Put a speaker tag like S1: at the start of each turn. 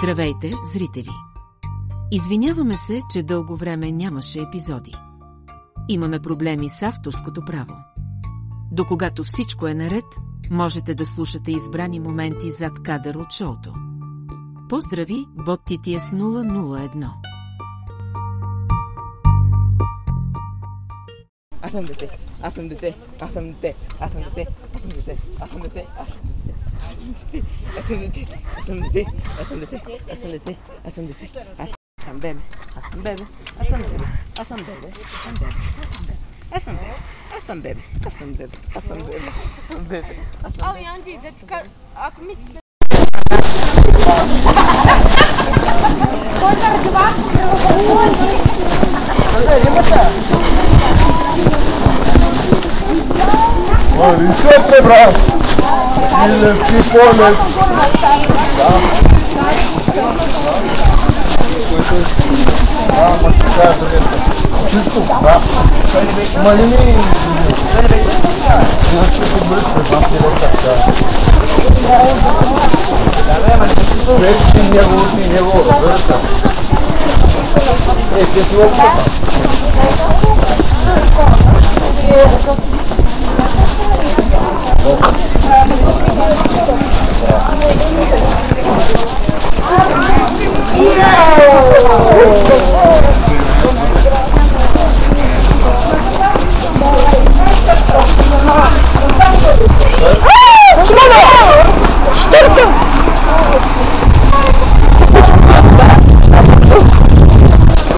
S1: Здравейте, зрители! Извиняваме се, че дълго време нямаше епизоди. Имаме проблеми с авторското право. До когато всичко е наред, можете да слушате избрани моменти зад кадър от шоуто. Поздрави, бот TTS 001.
S2: Аз съм дете, аз съм дете, аз съм дете, аз съм дете, аз съм дете, аз съм дете, аз съм дете, аз съм дете. Assembliti, assembliti, assembliti, assembliti, assembliti. Assembele, assembele, assembele, assembele, assembele, assembele, assembele, assembele, assembele, assembele. Al Yandi, dakika akmış. Onlar kıvam. Onlar yemese. Ой,
S3: еще ты, брат! Сильно припомнит. Да, мы всегда Чисту, да?
S2: Малиней. Я чуть быстро, там телефон, да. Вещи не вложи, не
S3: вложи, да? Эй, здесь его Thank you. Oh.